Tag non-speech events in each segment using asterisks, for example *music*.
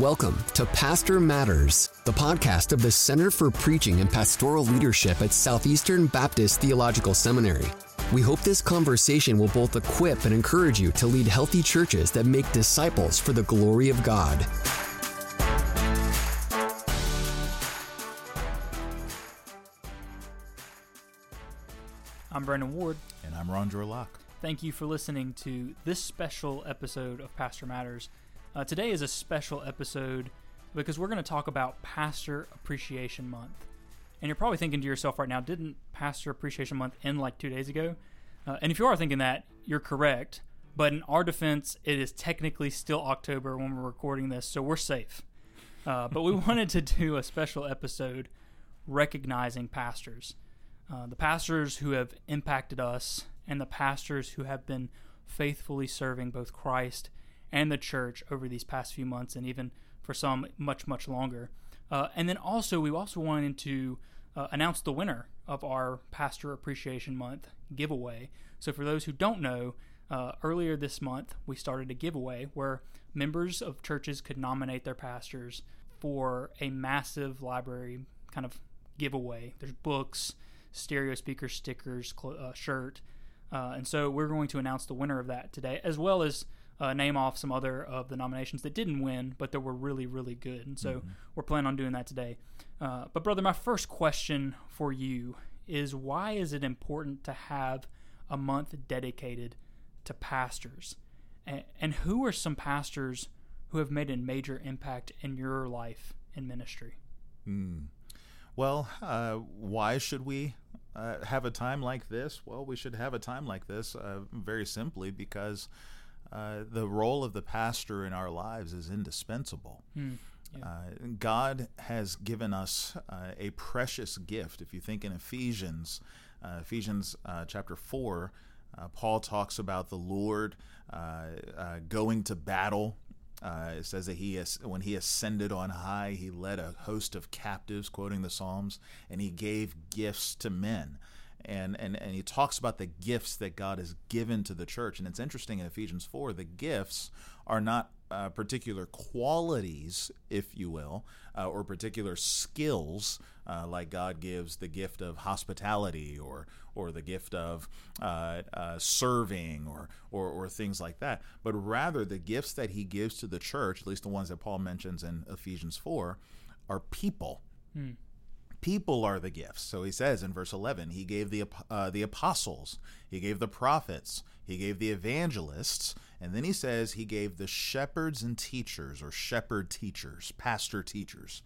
Welcome to Pastor Matters, the podcast of the Center for Preaching and Pastoral Leadership at Southeastern Baptist Theological Seminary. We hope this conversation will both equip and encourage you to lead healthy churches that make disciples for the glory of God. I'm Brandon Ward. And I'm Ron Locke. Thank you for listening to this special episode of Pastor Matters. Uh, today is a special episode because we're going to talk about Pastor Appreciation Month. And you're probably thinking to yourself right now, didn't Pastor Appreciation Month end like two days ago? Uh, and if you are thinking that, you're correct. But in our defense, it is technically still October when we're recording this, so we're safe. Uh, but we *laughs* wanted to do a special episode recognizing pastors. Uh, the pastors who have impacted us and the pastors who have been faithfully serving both Christ and the church over these past few months, and even for some much much longer. Uh, and then also we also wanted to uh, announce the winner of our Pastor Appreciation Month giveaway. So for those who don't know. Uh, earlier this month, we started a giveaway where members of churches could nominate their pastors for a massive library kind of giveaway. There's books, stereo speaker stickers, cl- uh, shirt, uh, and so we're going to announce the winner of that today, as well as uh, name off some other of the nominations that didn't win, but that were really, really good. And so mm-hmm. we're planning on doing that today. Uh, but, brother, my first question for you is why is it important to have a month dedicated to pastors? And, and who are some pastors who have made a major impact in your life and ministry? Mm. Well, uh, why should we uh, have a time like this? Well, we should have a time like this uh, very simply because uh, the role of the pastor in our lives is indispensable. Hmm. Yeah. Uh, God has given us uh, a precious gift. If you think in Ephesians, uh, Ephesians uh, chapter 4, Paul talks about the Lord going to battle. it says that he has, when he ascended on high, he led a host of captives, quoting the Psalms, and he gave gifts to men and, and, and he talks about the gifts that God has given to the church. And it's interesting in Ephesians 4, the gifts are not uh, particular qualities, if you will, uh, or particular skills, uh, like God gives the gift of hospitality or or the gift of uh, uh, serving or, or or things like that. But rather, the gifts that He gives to the church, at least the ones that Paul mentions in Ephesians four, are people. Hmm people are the gifts. So he says in verse 11, he gave the uh, the apostles, he gave the prophets, he gave the evangelists, and then he says he gave the shepherds and teachers or shepherd teachers, pastor teachers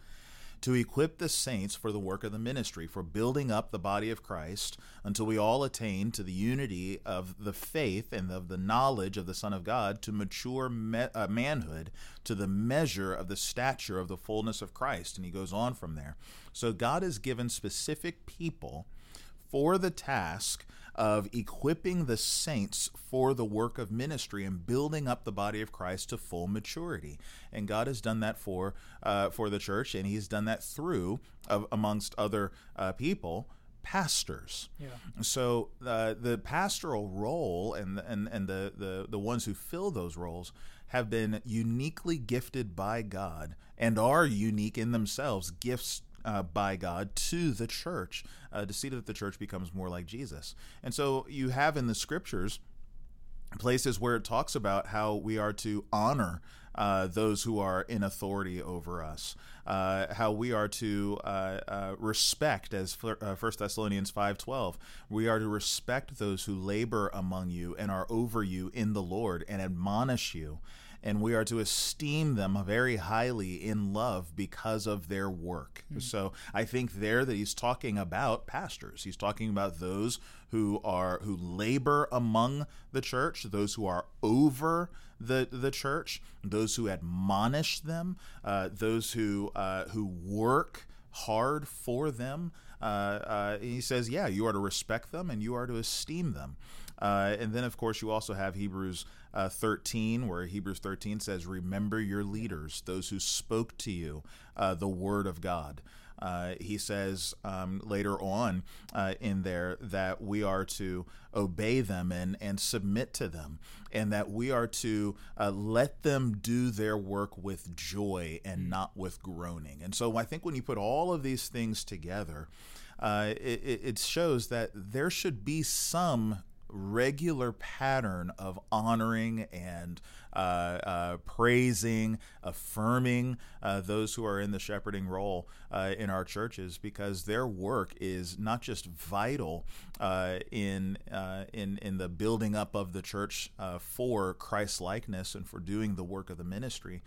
to equip the saints for the work of the ministry, for building up the body of Christ until we all attain to the unity of the faith and of the knowledge of the Son of God, to mature me- uh, manhood, to the measure of the stature of the fullness of Christ. And he goes on from there. So God has given specific people for the task of equipping the saints for the work of ministry and building up the body of Christ to full maturity. And God has done that for uh, for the church, and He's done that through, uh, amongst other uh, people, pastors. Yeah. So uh, the pastoral role and and and the, the the ones who fill those roles have been uniquely gifted by God and are unique in themselves, gifts uh, by God to the church uh, to see that the church becomes more like Jesus. And so you have in the scriptures places where it talks about how we are to honor uh, those who are in authority over us, uh, how we are to uh, uh respect, as uh, First Thessalonians five twelve, we are to respect those who labor among you and are over you in the Lord and admonish you and we are to esteem them very highly in love because of their work. Mm-hmm. So I think there that he's talking about pastors. He's talking about those who are who labor among the church, those who are over the the church, those who admonish them, uh, those who uh, who work hard for them. Uh, uh he says, yeah, you are to respect them and you are to esteem them. Uh, and then, of course, you also have Hebrews uh, 13, where Hebrews 13 says, Remember your leaders, those who spoke to you uh, the word of God. Uh, he says um, later on uh, in there that we are to obey them and, and submit to them, and that we are to uh, let them do their work with joy and not with groaning. And so I think when you put all of these things together, uh, it, it shows that there should be some regular pattern of honoring and praising, affirming uh, those who are in the shepherding role uh, in our churches because their work is not just vital uh, in uh, in in the building up of the church for Christ likeness and for doing the work of the ministry,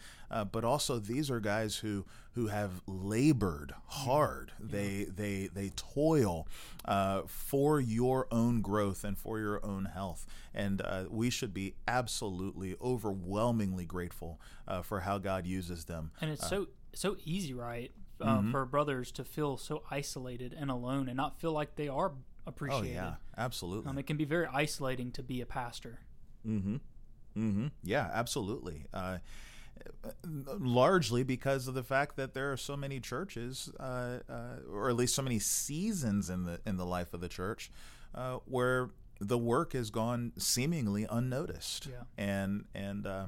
but also these are guys who who have labored hard. Yeah. They they they toil for your own growth and for your own health, and we should be absolutely over overwhelmingly grateful uh, for how God uses them. And it's uh, so so easy, right, uh, mm-hmm. for brothers to feel so isolated and alone and not feel like they are appreciated. Oh yeah, absolutely. Um, it can be very isolating to be a pastor. Mm-hmm. Mm-hmm. Yeah, absolutely. Uh, largely because of the fact that there are so many churches, uh, uh, or at least so many seasons in the in the life of the church, uh, where the work has gone seemingly unnoticed. Yeah. And and uh,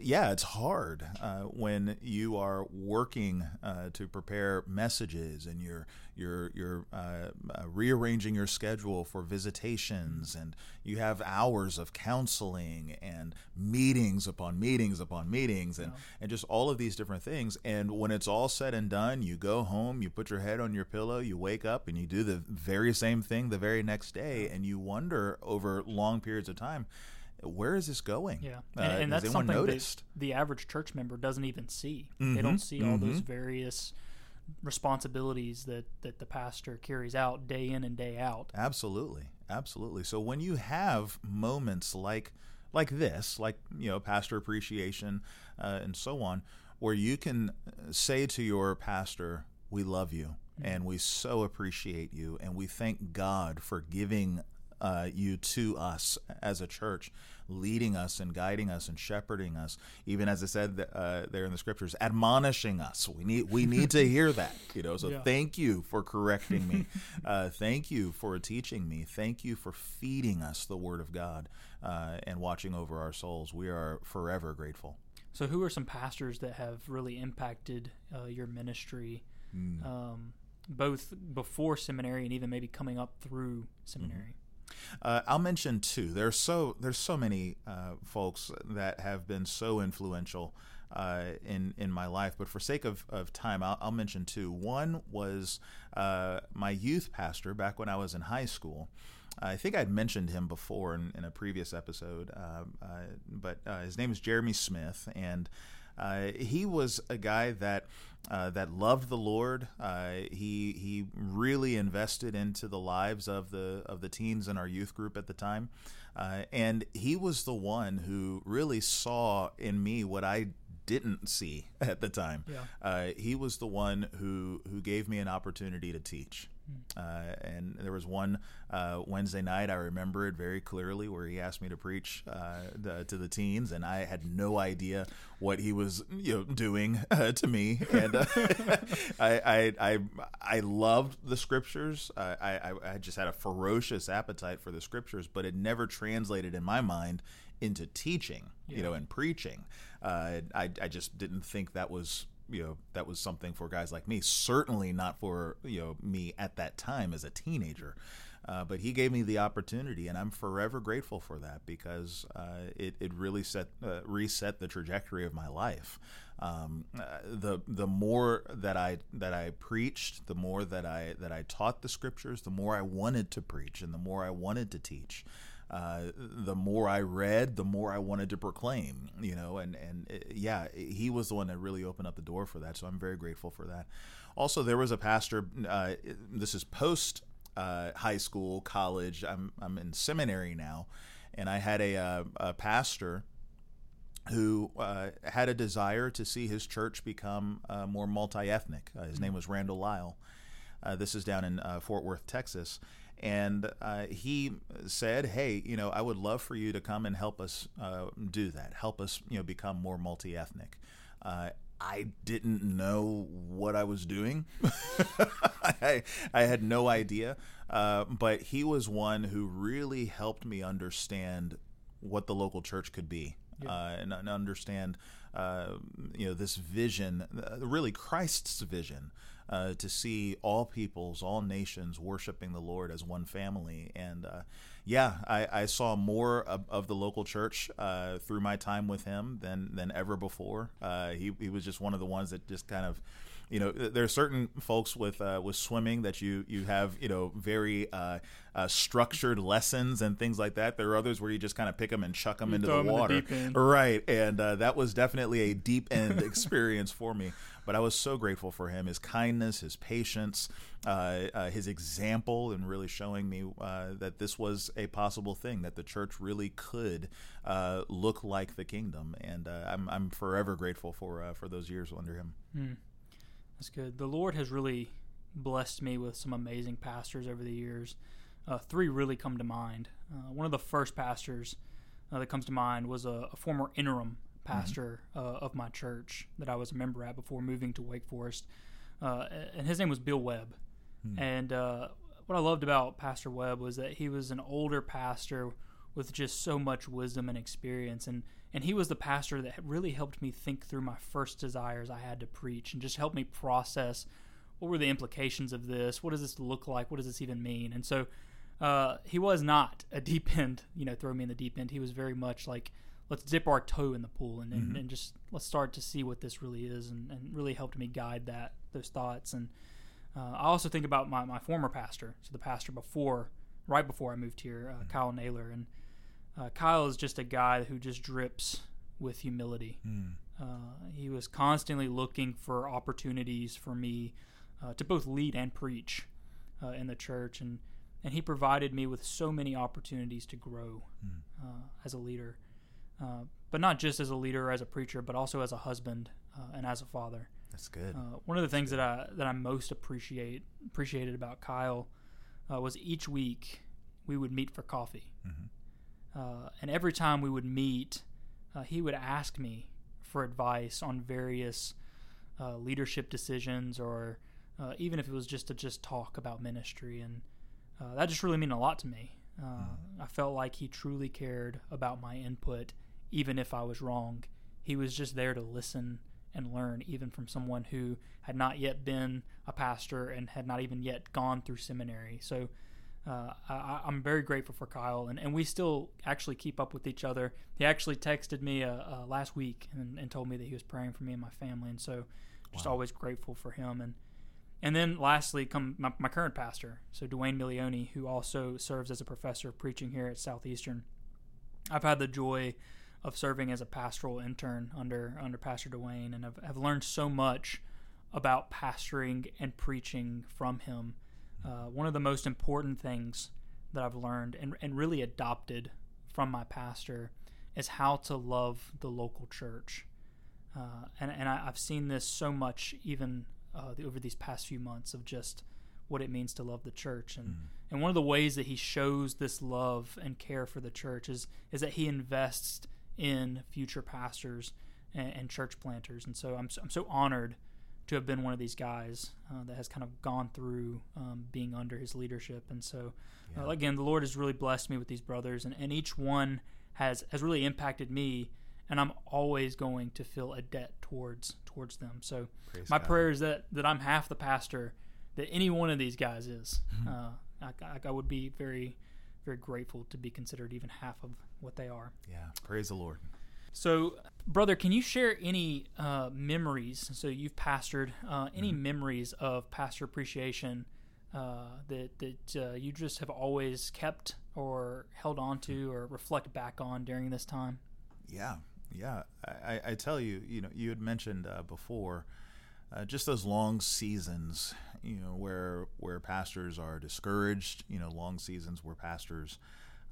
yeah, it's hard uh, when you are working uh, to prepare messages and you're you're you're uh, uh, rearranging your schedule for visitations and you have hours of counseling and meetings upon meetings upon meetings and, yeah. and just all of these different things. And when it's all said and done, you go home, you put your head on your pillow, you wake up, and you do the very same thing the very next day, and you wonder over long periods of time where is this going? Yeah, uh, and, and that's something noticed? that the average church member doesn't even see. Mm-hmm. They don't see mm-hmm. all those mm-hmm. various responsibilities that that the pastor carries out day in and day out. Absolutely, absolutely. So when you have moments like like this, like you know, pastor appreciation uh, and so on, where you can say to your pastor, "We love you." Mm-hmm. And we so appreciate you, and we thank God for giving uh, you to us as a church, leading us and guiding us and shepherding us. Even as I said uh, there in the scriptures, admonishing us. We need we need to hear that. You know. So yeah. thank you for correcting me. *laughs* Uh, thank you for teaching me. Thank you for feeding us the Word of God uh, and watching over our souls. We are forever grateful. So, who are some pastors that have really impacted uh, your ministry? Mm. Um, both before seminary and even maybe coming up through seminary. Mm-hmm. Uh, I'll mention two. There's so there's so many uh, folks that have been so influential uh, in in my life, but for sake of, of time, I'll, I'll mention two. One was uh, my youth pastor back when I was in high school. I think I'd mentioned him before in, in a previous episode, uh, uh, but his name is Jeremy Smith, and uh, he was a guy that uh, that loved the Lord. Uh, he he really invested into the lives of the of the teens in our youth group at the time, uh, and he was the one who really saw in me what I didn't see *laughs* at the time. Yeah. Uh, he was the one who who gave me an opportunity to teach. Uh, and there was one uh, Wednesday night I remember it very clearly where he asked me to preach uh, the, to the teens, and I had no idea what he was you know doing *laughs* uh, to me. And uh, *laughs* I, I, I I loved the scriptures. I, I I just had a ferocious appetite for the scriptures, but it never translated in my mind into teaching, yeah. you know, and preaching. Uh, I I just didn't think that was you know that was something for guys like me certainly not for you know me at that time as a teenager. Uh, but he gave me the opportunity and i'm forever grateful for that because uh, it, it really set uh, reset the trajectory of my life. Um, uh, the the more that I that I preached, the more that I that I taught the scriptures, the more I wanted to preach, and the more I wanted to teach uh, the more I read, the more I wanted to proclaim, you know, and, and uh, yeah, he was the one that really opened up the door for that. So I'm very grateful for that. Also, there was a pastor, uh, this is post uh, high school, college. I'm, I'm in seminary now. And I had a, uh, a pastor who uh, had a desire to see his church become more multi ethnic. his name was Randall Lyle. this is down in Fort Worth, Texas and uh, he said, "Hey, you know, I would love for you to come and help us uh, do that. Help us, you know, become more multi ethnic." Uh, I didn't know what I was doing. *laughs* I, I had no idea. Uh, but he was one who really helped me understand what the local church could be yeah. uh, and, and, understand, uh, you know, this vision, uh, really Christ's vision. Uh, to see all peoples, all nations worshiping the Lord as one family, and uh, yeah, I, I, saw more of, of, the local church uh, through my time with him than than ever before. he he was just one of the ones that just kind of you know there are certain folks with uh, with swimming that you you have you know very uh, uh, structured lessons and things like that. There are others where you just kind of pick them and chuck them you into the water, the right? And uh, that was definitely a deep *laughs* end experience for me. But I was so grateful for him, his kindness, his patience, uh, uh, his example, and really showing me that this was a possible thing that the church really could look like the kingdom. And I'm I'm forever grateful for for those years under him. Mm. That's good. The Lord has really blessed me with some amazing pastors over the years. Uh, three really come to mind. Uh, one of the first pastors uh, that comes to mind was a, a former interim pastor mm-hmm. of my church that I was a member at before moving to Wake Forest, uh, and his name was Bill Webb. Mm-hmm. And uh, what I loved about Pastor Webb was that he was an older pastor with just so much wisdom and experience, and and he was the pastor that really helped me think through my first desires I had to preach and just helped me process what were the implications of this? What does this look like? What does this even mean? And so uh, he was not a *laughs* deep end, you know, throw me in the deep end. He was very much like, let's dip our toe in the pool and, and, mm-hmm. and just let's start to see what this really is and, and really helped me guide that those thoughts. And uh, I also think about my, my former pastor, so the pastor before, right before I moved here, uh, mm-hmm. Kyle Naylor. And uh, Kyle is just a guy who just drips with humility. Mm. Uh, he was constantly looking for opportunities for me uh, to both lead and preach uh, in the church, and and he provided me with so many opportunities to grow mm. as a leader, uh, but not just as a leader, as a preacher, but also as a husband and as a father. That's good. one of the things that I that I most appreciate appreciated about Kyle was each week we would meet for coffee. Mm-hmm uh, and every time we would meet, uh, he would ask me for advice on various uh, leadership decisions, or uh, even if it was just to just talk about ministry. And uh, that just really meant a lot to me. Mm. I felt like he truly cared about my input, even if I was wrong. He was just there to listen and learn, even from someone who had not yet been a pastor and had not even yet gone through seminary. So uh, I, am very grateful for Kyle, and, and we still actually keep up with each other. He actually texted me uh, uh, last week and, and, told me that he was praying for me and my family, and so just wow. always grateful for him. And and then lastly, come my, my current pastor, so Dwayne Milioni, who also serves as a professor of preaching here at Southeastern. I've had the joy of serving as a pastoral intern under under Pastor Dwayne, and I've, I've learned so much about pastoring and preaching from him uh, one of the most important things that I've learned and, and really adopted from my pastor is how to love the local church. Uh, and and I, have seen this so much even uh, the, over these past few months of just what it means to love the church. And, mm. and one of the ways that he shows this love and care for the church is, is that he invests in future pastors and, and church planters. And so I'm, I'm so honored to have been one of these guys uh, that has kind of gone through um, being under his leadership. And so, uh, yeah. uh, again, the Lord has really blessed me with these brothers, and, and each one has has really impacted me. And I'm always going to feel a debt towards towards them. So Praise my God. prayer is that that I'm half the pastor that any one of these guys is. Mm-hmm. Uh, I, I, would be very very grateful to be considered even half of what they are. Yeah, praise the Lord. So, brother, can you share any uh, memories? So you've pastored uh, any mm-hmm. memories of pastor appreciation uh, that that uh, you just have always kept or held on to or reflect back on during this time? Yeah, yeah. I, I tell you, you know, you had mentioned uh, before. Uh, just those long seasons, you know, where where pastors are discouraged, you know, long seasons where pastors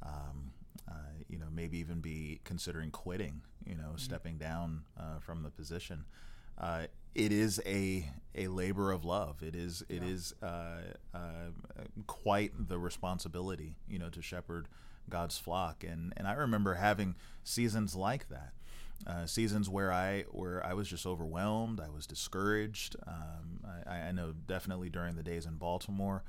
um, uh, you know, maybe even be considering quitting, you know, mm-hmm. stepping down uh, from the position. Uh, it is a a labor of love. It is it yeah. is uh, uh, quite the responsibility, you know, to shepherd God's flock. And and I remember having seasons like that. Uh, seasons where I where I was just overwhelmed, I was discouraged. Um, I, I, know definitely during the days in Baltimore,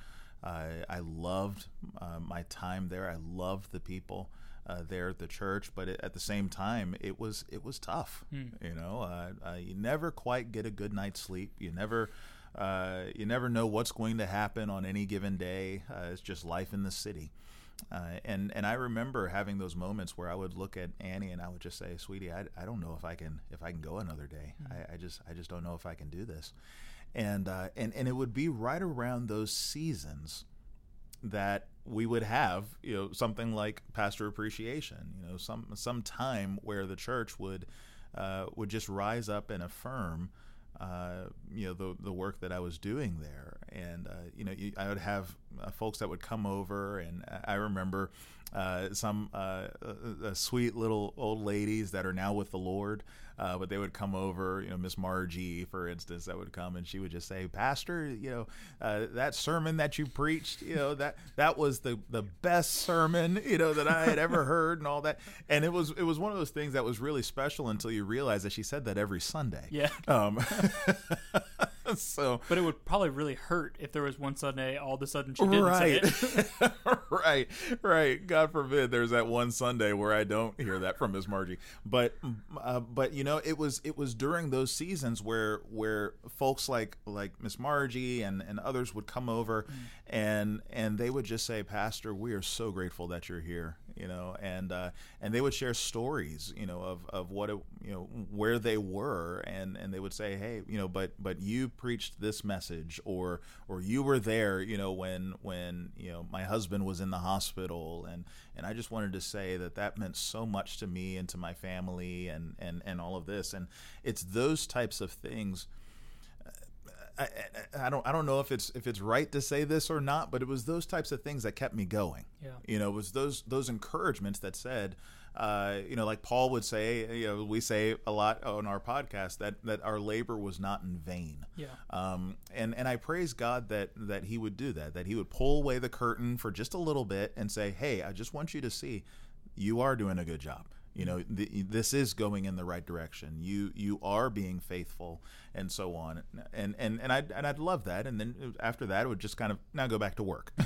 I loved uh, my time there. I loved the people uh, there at the church, but it, at the same time, it was it was tough. Mm. You know, uh, uh, you never quite get a good night's sleep. You never. Uh, you never know what's going to happen on any given day. Uh, it's just life in the city. Uh, and and I remember having those moments where I would look at Annie and I would just say, "Sweetie, I, I don't know if I can if I can go another day. Mm-hmm. I, I, just I just don't know if I can do this." And uh, and and it would be right around those seasons that we would have you know something like pastor appreciation you know some some time where the church would uh, would just rise up and affirm uh, you know the the work that I was doing there, and uh, you know I would have uh, folks that would come over, and I remember uh, some uh, uh, sweet little old ladies that are now with the Lord. Uh, but they would come over, you know, Miss Margie, for instance, that would come and she would just say, "Pastor, you know, uh, that sermon that you preached, you know, that that was the the best sermon, you know, that I had ever heard, and all that." And it was it was one of those things that was really special until you realize that she said that every Sunday. Yeah. Um, *laughs* *laughs* so, but it would probably really hurt if there was one Sunday all of a sudden she didn't right. say it. *laughs* *laughs* right, right. God forbid there's that one Sunday where I don't hear that from Miss Margie. But, uh, but you know, it was it was during those seasons where where folks like like Miss Margie and and others would come over, mm. and and they would just say, Pastor, we are so grateful that you're here you know, and uh, and they would share stories, you know, of, of what it, you know where they were, and, and they would say, hey, you know, but but you preached this message, or or you were there, you know, when when you know my husband was in the hospital, and and I just wanted to say that that meant so much to me and to my family, and and and all of this, and it's those types of things I, I, don't I don't know if it's if it's right to say this or not, but it was those types of things that kept me going. Yeah. You know, it was those those encouragements that said, uh, you know, like Paul would say, you know, we say a lot on our podcast that that our labor was not in vain. Yeah. Um, and and I praise God that that He would do that, that He would pull away the curtain for just a little bit and say, hey, I just want you to see, you are doing a good job you know th- this is going in the right direction. You you are being faithful and so on. And and and I'd, and I'd love that. And then after that it would just kind of now go back to work. *laughs*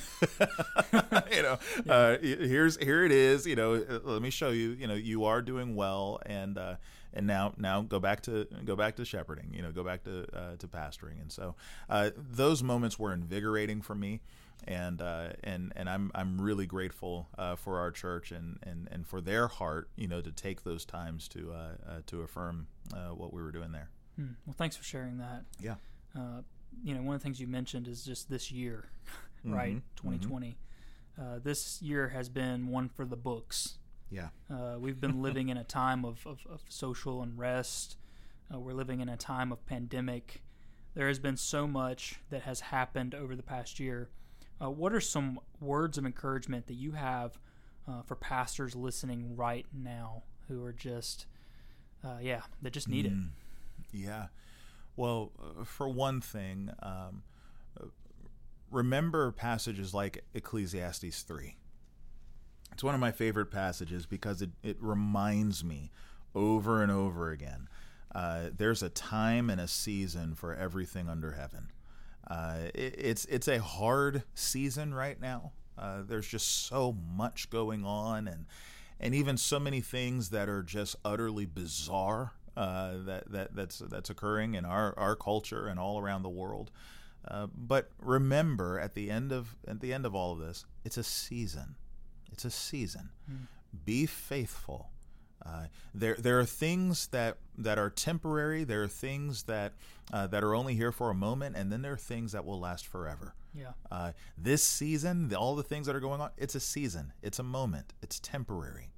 You know yeah. uh, here's here it is you know uh, let me show you you know you are doing well. And uh, and now now go back to go back to shepherding you know go back to uh, to pastoring. And so uh, those moments were invigorating for me and uh, and and I'm I'm really grateful uh, for our church and, and, and for their heart, you know, to take those times to uh, uh to affirm uh, what we were doing there. Hmm. Well, thanks for sharing that. Yeah. Uh, you know, one of the things you mentioned is just this year, *laughs* right? Mm-hmm. 2020. Mm-hmm. this year has been one for the books. Yeah. we've been *laughs* living in a time of, of, of social unrest. we're living in a time of pandemic. There has been so much that has happened over the past year uh, what are some words of encouragement that you have uh, for pastors listening right now who are just, uh, yeah, that just need mm, it? Yeah. Well, uh, for one thing, um, remember passages like Ecclesiastes 3. It's one of my favorite passages because it, it reminds me over and over again uh, there's a time and a season for everything under heaven. Uh, it, it's it's a hard season right now. Uh, there's just so much going on, and and even so many things that are just utterly bizarre uh, that that that's that's occurring in our our culture and all around the world. Uh, but remember, at the end of at the end of all of this, it's a season. It's a season. Mm. Be faithful uh, there, there are things that, that are temporary. There are things that uh, that are only here for a moment, and then there are things that will last forever. Yeah. Uh, this season, the, all the things that are going on, it's a season. It's a moment. It's temporary,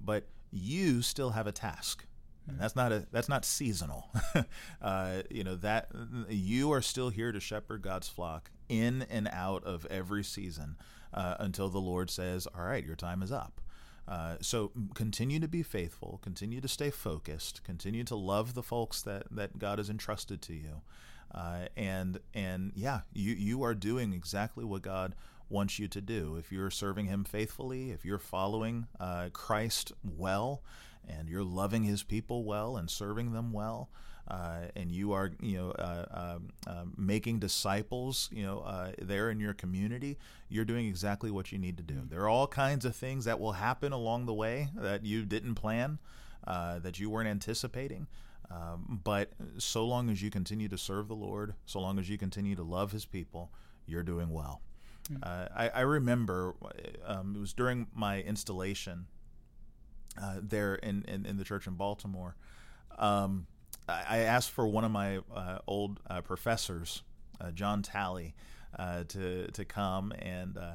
but you still have a task. And mm. that's not a that's not seasonal. *laughs* uh, you know that you are still here to shepherd God's flock in and out of every season uh, until the Lord says, "All right, your time is up." Uh, so continue to be faithful, continue to stay focused, continue to love the folks that, that God has entrusted to you. Uh, and and yeah, you, you are doing exactly what God wants you to do. If you're serving Him faithfully, if you're following uh, Christ well, and you're loving His people well and serving them well, uh, and you are you know uh, um, uh, making disciples you know uh, there in your community, you're doing exactly what you need to do. Mm-hmm. There are all kinds of things that will happen along the way that you didn't plan, uh, that you weren't anticipating. Um, but so long as you continue to serve the Lord, so long as you continue to love His people, you're doing well. Mm-hmm. Uh, I, I, remember um, it was during my installation there in, in, in, the church in Baltimore. Um, I asked for one of my uh, old uh, professors, uh, John Talley, uh, to to come, and uh,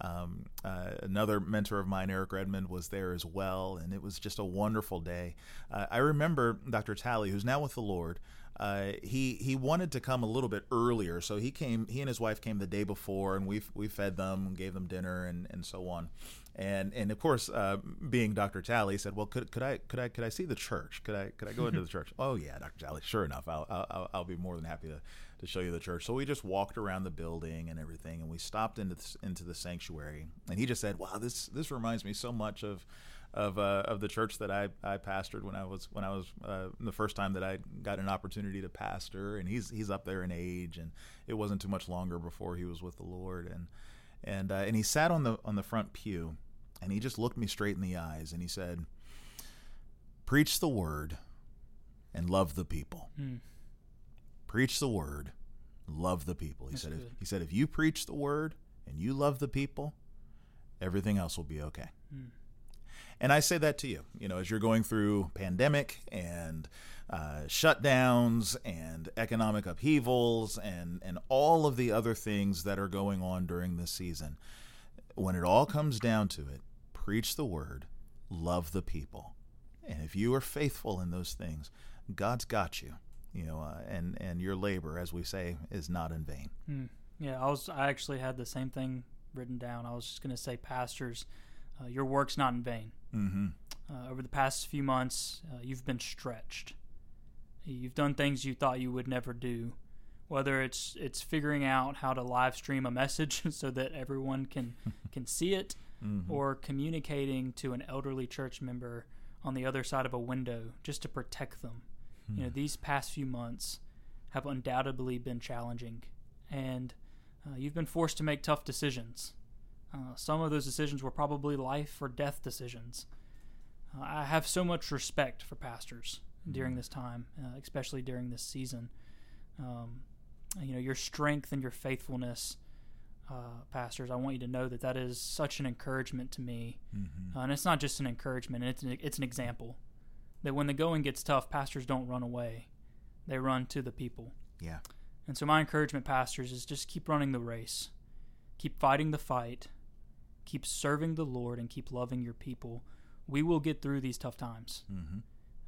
um, uh, another mentor of mine, Eric Redmond, was there as well, and it was just a wonderful day. I remember Dr. Talley, who's now with the Lord. he he wanted to come a little bit earlier, so he came. He and his wife came the day before, and we we fed them, gave them dinner, and and so on and and of course, uh, being Dr. Talley said, "Well, could could I could I could I see the church? Could I could I go into the church?" *laughs* Oh yeah, Dr. Talley. Sure enough, I'll, I'll I'll be more than happy to to show you the church. So we just walked around the building and everything, and we stopped into the, into the sanctuary. And he just said, "Wow, this this reminds me so much of." Of, uh, of the church that I, I pastored when I was when I was uh, the first time that I got an opportunity to pastor and he's he's up there in age and it wasn't too much longer before he was with the Lord and and uh, and he sat on the on the front pew and he just looked me straight in the eyes and he said, Preach the word and love the people. Mm. Preach the word, love the people. He That's said if, he said if you preach the word and you love the people, everything else will be okay. Mm. And I say that to you, you know, as you're going through pandemic and uh, shutdowns and economic upheavals and, and all of the other things that are going on during this season. When it all comes down to it, preach the word, love the people. And if you are faithful in those things, God's got you. You know, uh, and and your labor, as we say, is not in vain. Mm. Yeah, I was. I actually had the same thing written down. I was just going to say, pastors, uh, your work's not in vain. Mm-hmm. Uh, over the past few months, uh, you've been stretched. You've done things you thought you would never do. Whether it's it's figuring out how to live stream a message *laughs* so that everyone can *laughs* can see it, mm-hmm. or communicating to an elderly church member on the other side of a window just to protect them. Mm-hmm. You know, hmm. these past few months have undoubtedly been challenging, and uh, you've been forced to make tough decisions. Uh, some of those decisions were probably life or death decisions. Uh, I have so much respect for pastors during this time, uh, especially during this season. Um, you know, your strength and your faithfulness uh, pastors, I want you to know that that is such an encouragement to me. Mm-hmm. Uh, and it's not just an encouragement, it's an, it's an example that when the going gets tough, pastors don't run away, they run to the people. Yeah. And so, my encouragement, pastors, is just keep running the race, keep fighting the fight, keep serving the Lord, and keep loving your people. We will get through these tough times. Mm-hmm.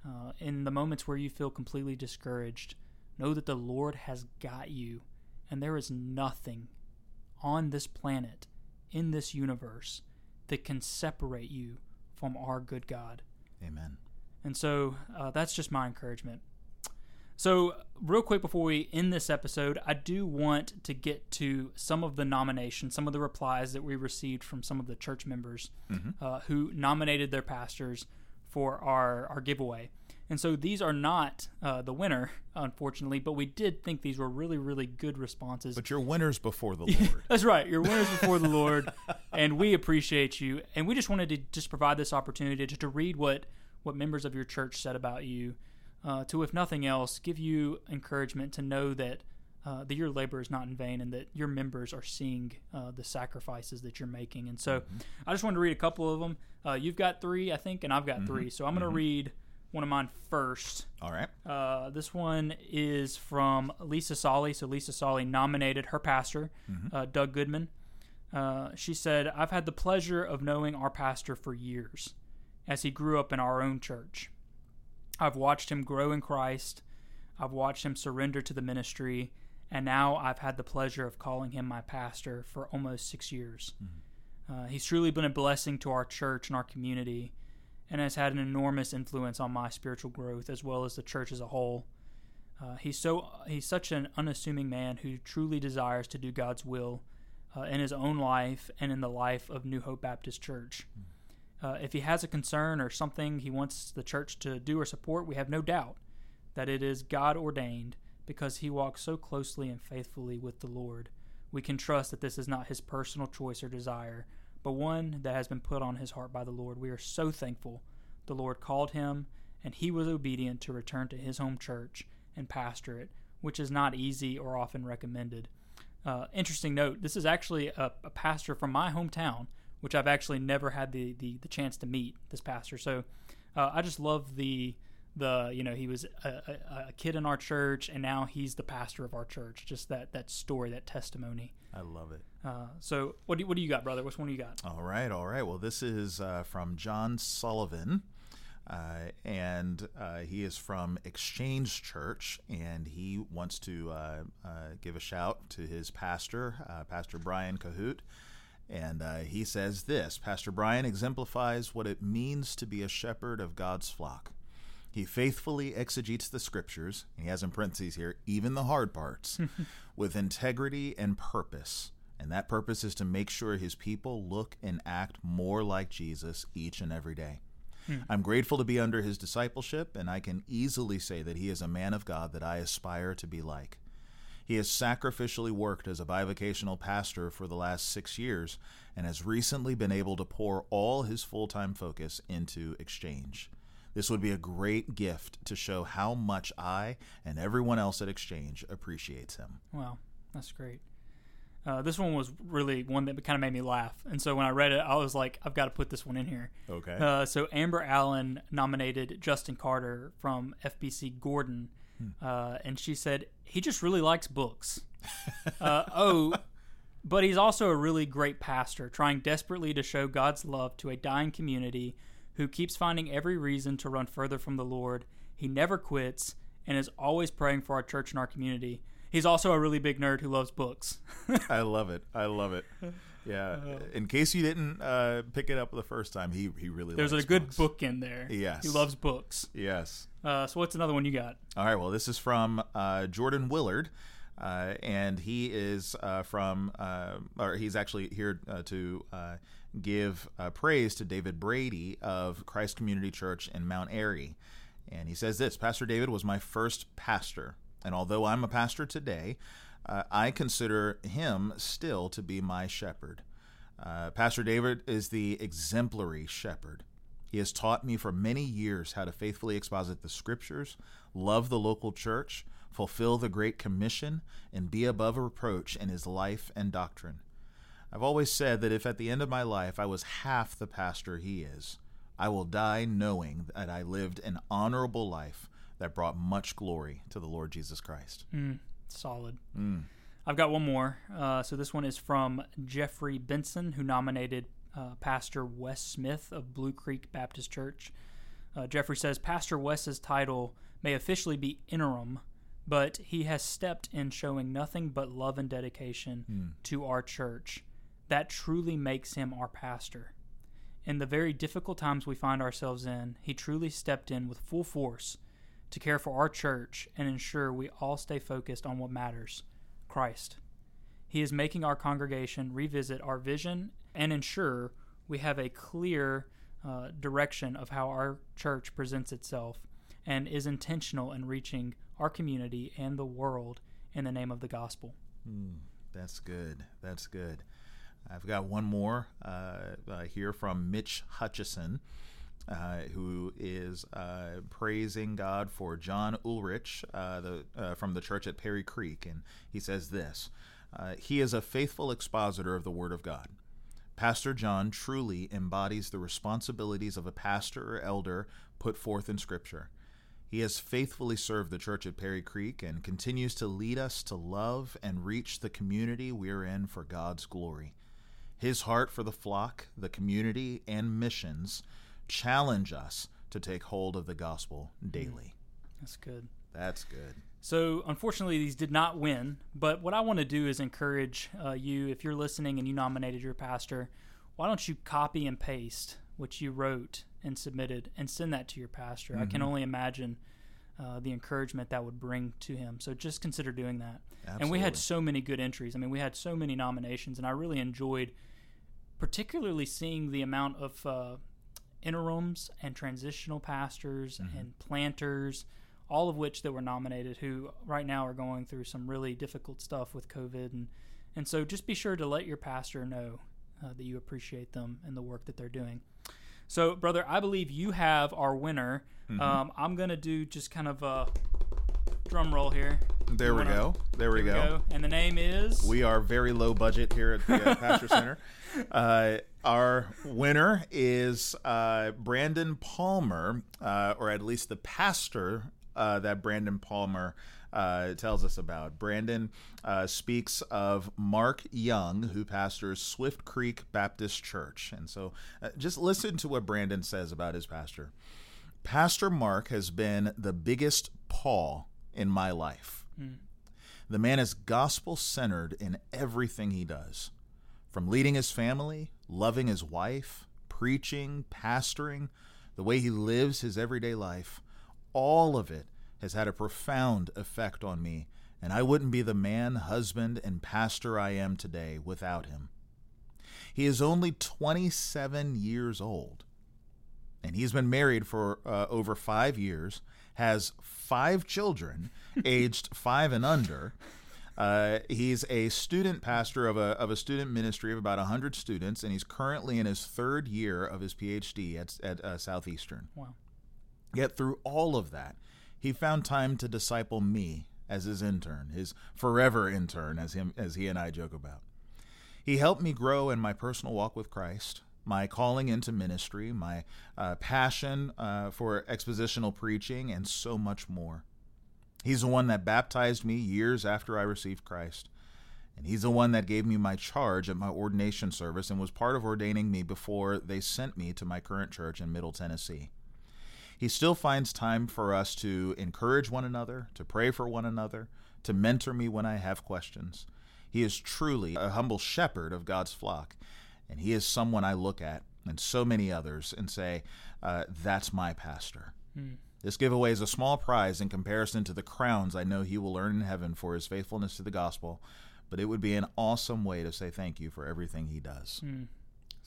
Uh, in the moments where you feel completely discouraged, know that the Lord has got you, and there is nothing on this planet, in this universe, that can separate you from our good God. Amen. And so uh, that's just my encouragement. So, real quick before we end this episode, I do want to get to some of the nominations, some of the replies that we received from some of the church members mm-hmm. uh, who nominated their pastors for our, our giveaway. And so these are not uh, the winner, unfortunately, but we did think these were really, really good responses. But you're winners before the *laughs* Lord. That's right. You're winners before the Lord, and we appreciate you. And we just wanted to just provide this opportunity to, to read what what members of your church said about you, uh, to if nothing else, give you encouragement to know that. Uh, that your labor is not in vain and that your members are seeing uh, the sacrifices that you're making. And so mm-hmm. I just wanted to read a couple of them. Uh, you've got three, I think, and I've got mm-hmm. three. So I'm going to mm-hmm. read one of mine first. All right. Uh, this one is from Lisa Solly. So Lisa Solly nominated her pastor, mm-hmm. uh, Doug Goodman. Uh, she said, I've had the pleasure of knowing our pastor for years as he grew up in our own church. I've watched him grow in Christ. I've watched him surrender to the ministry. And now I've had the pleasure of calling him my pastor for almost six years. Mm-hmm. Uh, he's truly been a blessing to our church and our community and has had an enormous influence on my spiritual growth as well as the church as a whole. Uh, he's so he's such an unassuming man who truly desires to do God's will uh, in his own life and in the life of New Hope Baptist Church. Mm. Uh, if he has a concern or something he wants the church to do or support, we have no doubt that it is God ordained because he walked so closely and faithfully with the Lord. We can trust that this is not his personal choice or desire, but one that has been put on his heart by the Lord. We are so thankful the Lord called him and he was obedient to return to his home church and pastor it, which is not easy or often recommended. Uh, interesting note this is actually a, a, pastor from my hometown, which I've actually never had the, the, the chance to meet this pastor. So uh, I just love the. The you know he was a, a, a, kid in our church and now he's the pastor of our church. Just that that story, that testimony. I love it. Uh, so what do what do you got, brother? Which one do you got? All right, all right. Well, this is uh, from John Sullivan. Uh, and uh, he is from Exchange Church, and he wants to uh, uh give a shout to his pastor, uh, Pastor Brian Cahoot. And uh, he says this Pastor Brian exemplifies what it means to be a shepherd of God's flock. He faithfully exegetes the scriptures, and he has in parentheses here, even the hard parts, *laughs* with integrity and purpose. And that purpose is to make sure his people look and act more like Jesus each and every day. Hmm. I'm grateful to be under his discipleship, and I can easily say that he is a man of God that I aspire to be like. He has sacrificially worked as a bivocational pastor for the last six years and has recently been able to pour all his full time focus into exchange. This would be a great gift to show how much I and everyone else at Exchange appreciates him. Wow, that's great. Uh, this one was really one that kind of made me laugh, and so when I read it, I was like, "I've got to put this one in here." Okay. Uh, so Amber Allen nominated Justin Carter from FBC Gordon, hmm. uh, and she said he just really likes books. *laughs* Uh, oh, but he's also a really great pastor, trying desperately to show God's love to a dying community who keeps finding every reason to run further from the Lord. He never quits and is always praying for our church and our community. He's also a really big nerd who loves books. *laughs* I love it. I love it. Yeah. In case you didn't uh, pick it up the first time, he he really there's a good books. book in there. Yes, he loves books. Yes. Uh, so what's another one you got? All right. Well, this is from uh, Jordan Willard. Uh, and he is uh, from, uh, or he's actually here to give praise to David Brady of Christ Community Church in Mount Airy. And he says this Pastor David was my first pastor. And although I'm a pastor today, uh, I consider him still to be my shepherd. Uh, pastor David is the exemplary shepherd. He has taught me for many years how to faithfully exposit the scriptures, love the local church, fulfill the Great Commission, and be above reproach in his life and doctrine. I've always said that if at the end of my life I was half the pastor he is, I will die knowing that I lived an honorable life that brought much glory to the Lord Jesus Christ. Mm, solid. Mm. I've got one more. Uh, so this one is from Jeffrey Benson, who nominated uh, Pastor Wes Smith of Blue Creek Baptist Church. Uh, Jeffrey says Pastor Wes's title may officially be interim, but he has stepped in showing nothing but love and dedication mm. to our church. That truly makes him our pastor. In the very difficult times we find ourselves in, he truly stepped in with full force to care for our church and ensure we all stay focused on what matters Christ. He is making our congregation revisit our vision and ensure we have a clear uh, direction of how our church presents itself and is intentional in reaching our community and the world in the name of the gospel. Mm, that's good. That's good. I've got one more uh, uh, here from Mitch Hutchison uh, who is uh, praising God for John Ulrich uh, the, uh, from the church at Perry Creek. And he says this He is a faithful expositor of the Word of God. Pastor John truly embodies the responsibilities of a pastor or elder put forth in Scripture. He has faithfully served the church at Perry Creek and continues to lead us to love and reach the community we're in for God's glory. His heart for the flock, the community, and missions challenge us to take hold of the gospel daily. That's good. That's good. So, unfortunately, these did not win. But what I want to do is encourage uh, you, if you're listening and you nominated your pastor, why don't you copy and paste what you wrote and submitted and send that to your pastor? Mm-hmm. I can mm-hmm. only imagine uh, the encouragement that would bring to him. So, just consider doing that. Absolutely. And we had so many good entries. I mean, we had so many nominations, and I really enjoyed particularly seeing the amount of. Uh, interims and transitional pastors mm-hmm. and planters, all of which that were nominated, who right now are going through some really difficult stuff with COVID. And, and so just be sure to let your pastor know uh, that you appreciate them and the work that they're doing. So, brother, I believe you have our winner. Mm-hmm. Um, I'm going to do just kind of a drum roll here. There we go. There, we, go. go. And the name is. We are very low budget here at the uh, Pastor Center. *laughs* Uh, our winner is uh, Brandon Palmer, uh, or at least the pastor uh, that Brandon Palmer uh, tells us about. Brandon uh, speaks of Mark Young, who pastors Swift Creek Baptist Church. And so uh, just listen to what Brandon says about his pastor. Pastor Mark has been the biggest Paul in my life. Mm. The man is gospel centered in everything he does, from leading his family, loving his wife, preaching, pastoring, the way he lives his everyday life. All of it has had a profound effect on me, and I wouldn't be the man, husband, and pastor I am today without him. He is only 27 years old, and he's been married for uh, over five years, has five children, *laughs* aged five and under. Uh, he's a student pastor of a, of a student ministry of about 100 students, and he's currently in his third year of his PhD at, at uh, Southeastern. Wow. Yet, through all of that, he found time to disciple me as his intern, his forever intern, as him as he and I joke about. He helped me grow in my personal walk with Christ, my calling into ministry, my uh, passion uh, for expositional preaching, and so much more. He's the one that baptized me years after I received Christ. And he's the one that gave me my charge at my ordination service and was part of ordaining me before they sent me to my current church in Middle Tennessee he still finds time for us to encourage one another, to pray for one another, to mentor me when I have questions. He is truly a humble shepherd of God's flock, and he is someone I look at and so many others and say, uh, That's my pastor. Mm. This giveaway is a small prize in comparison to the crowns I know he will earn in heaven for his faithfulness to the gospel, but it would be an awesome way to say thank you for everything he does. Mm.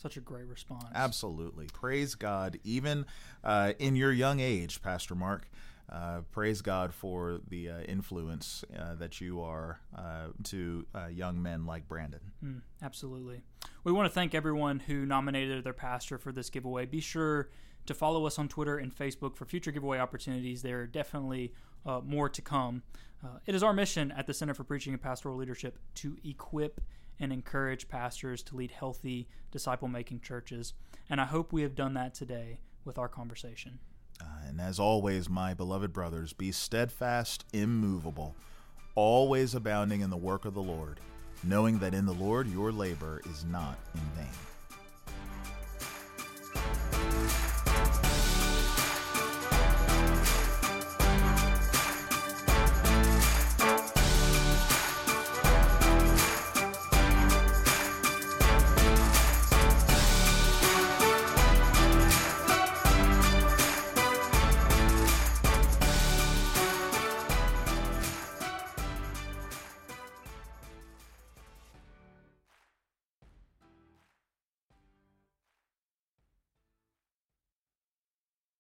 Such a great response. Absolutely. Praise God. Even uh, in your young age, Pastor Mark, uh, praise God for the uh, influence uh, that you are uh, to uh, young men like Brandon. Mm, absolutely. We want to thank everyone who nominated their pastor for this giveaway. Be sure to follow us on Twitter and Facebook for future giveaway opportunities. There are definitely more to come. it is our mission at the Center for Preaching and Pastoral Leadership to equip and encourage pastors to lead healthy, disciple making churches. And I hope we have done that today with our conversation. Uh, and as always, my beloved brothers, be steadfast, immovable, always abounding in the work of the Lord, knowing that in the Lord your labor is not in vain.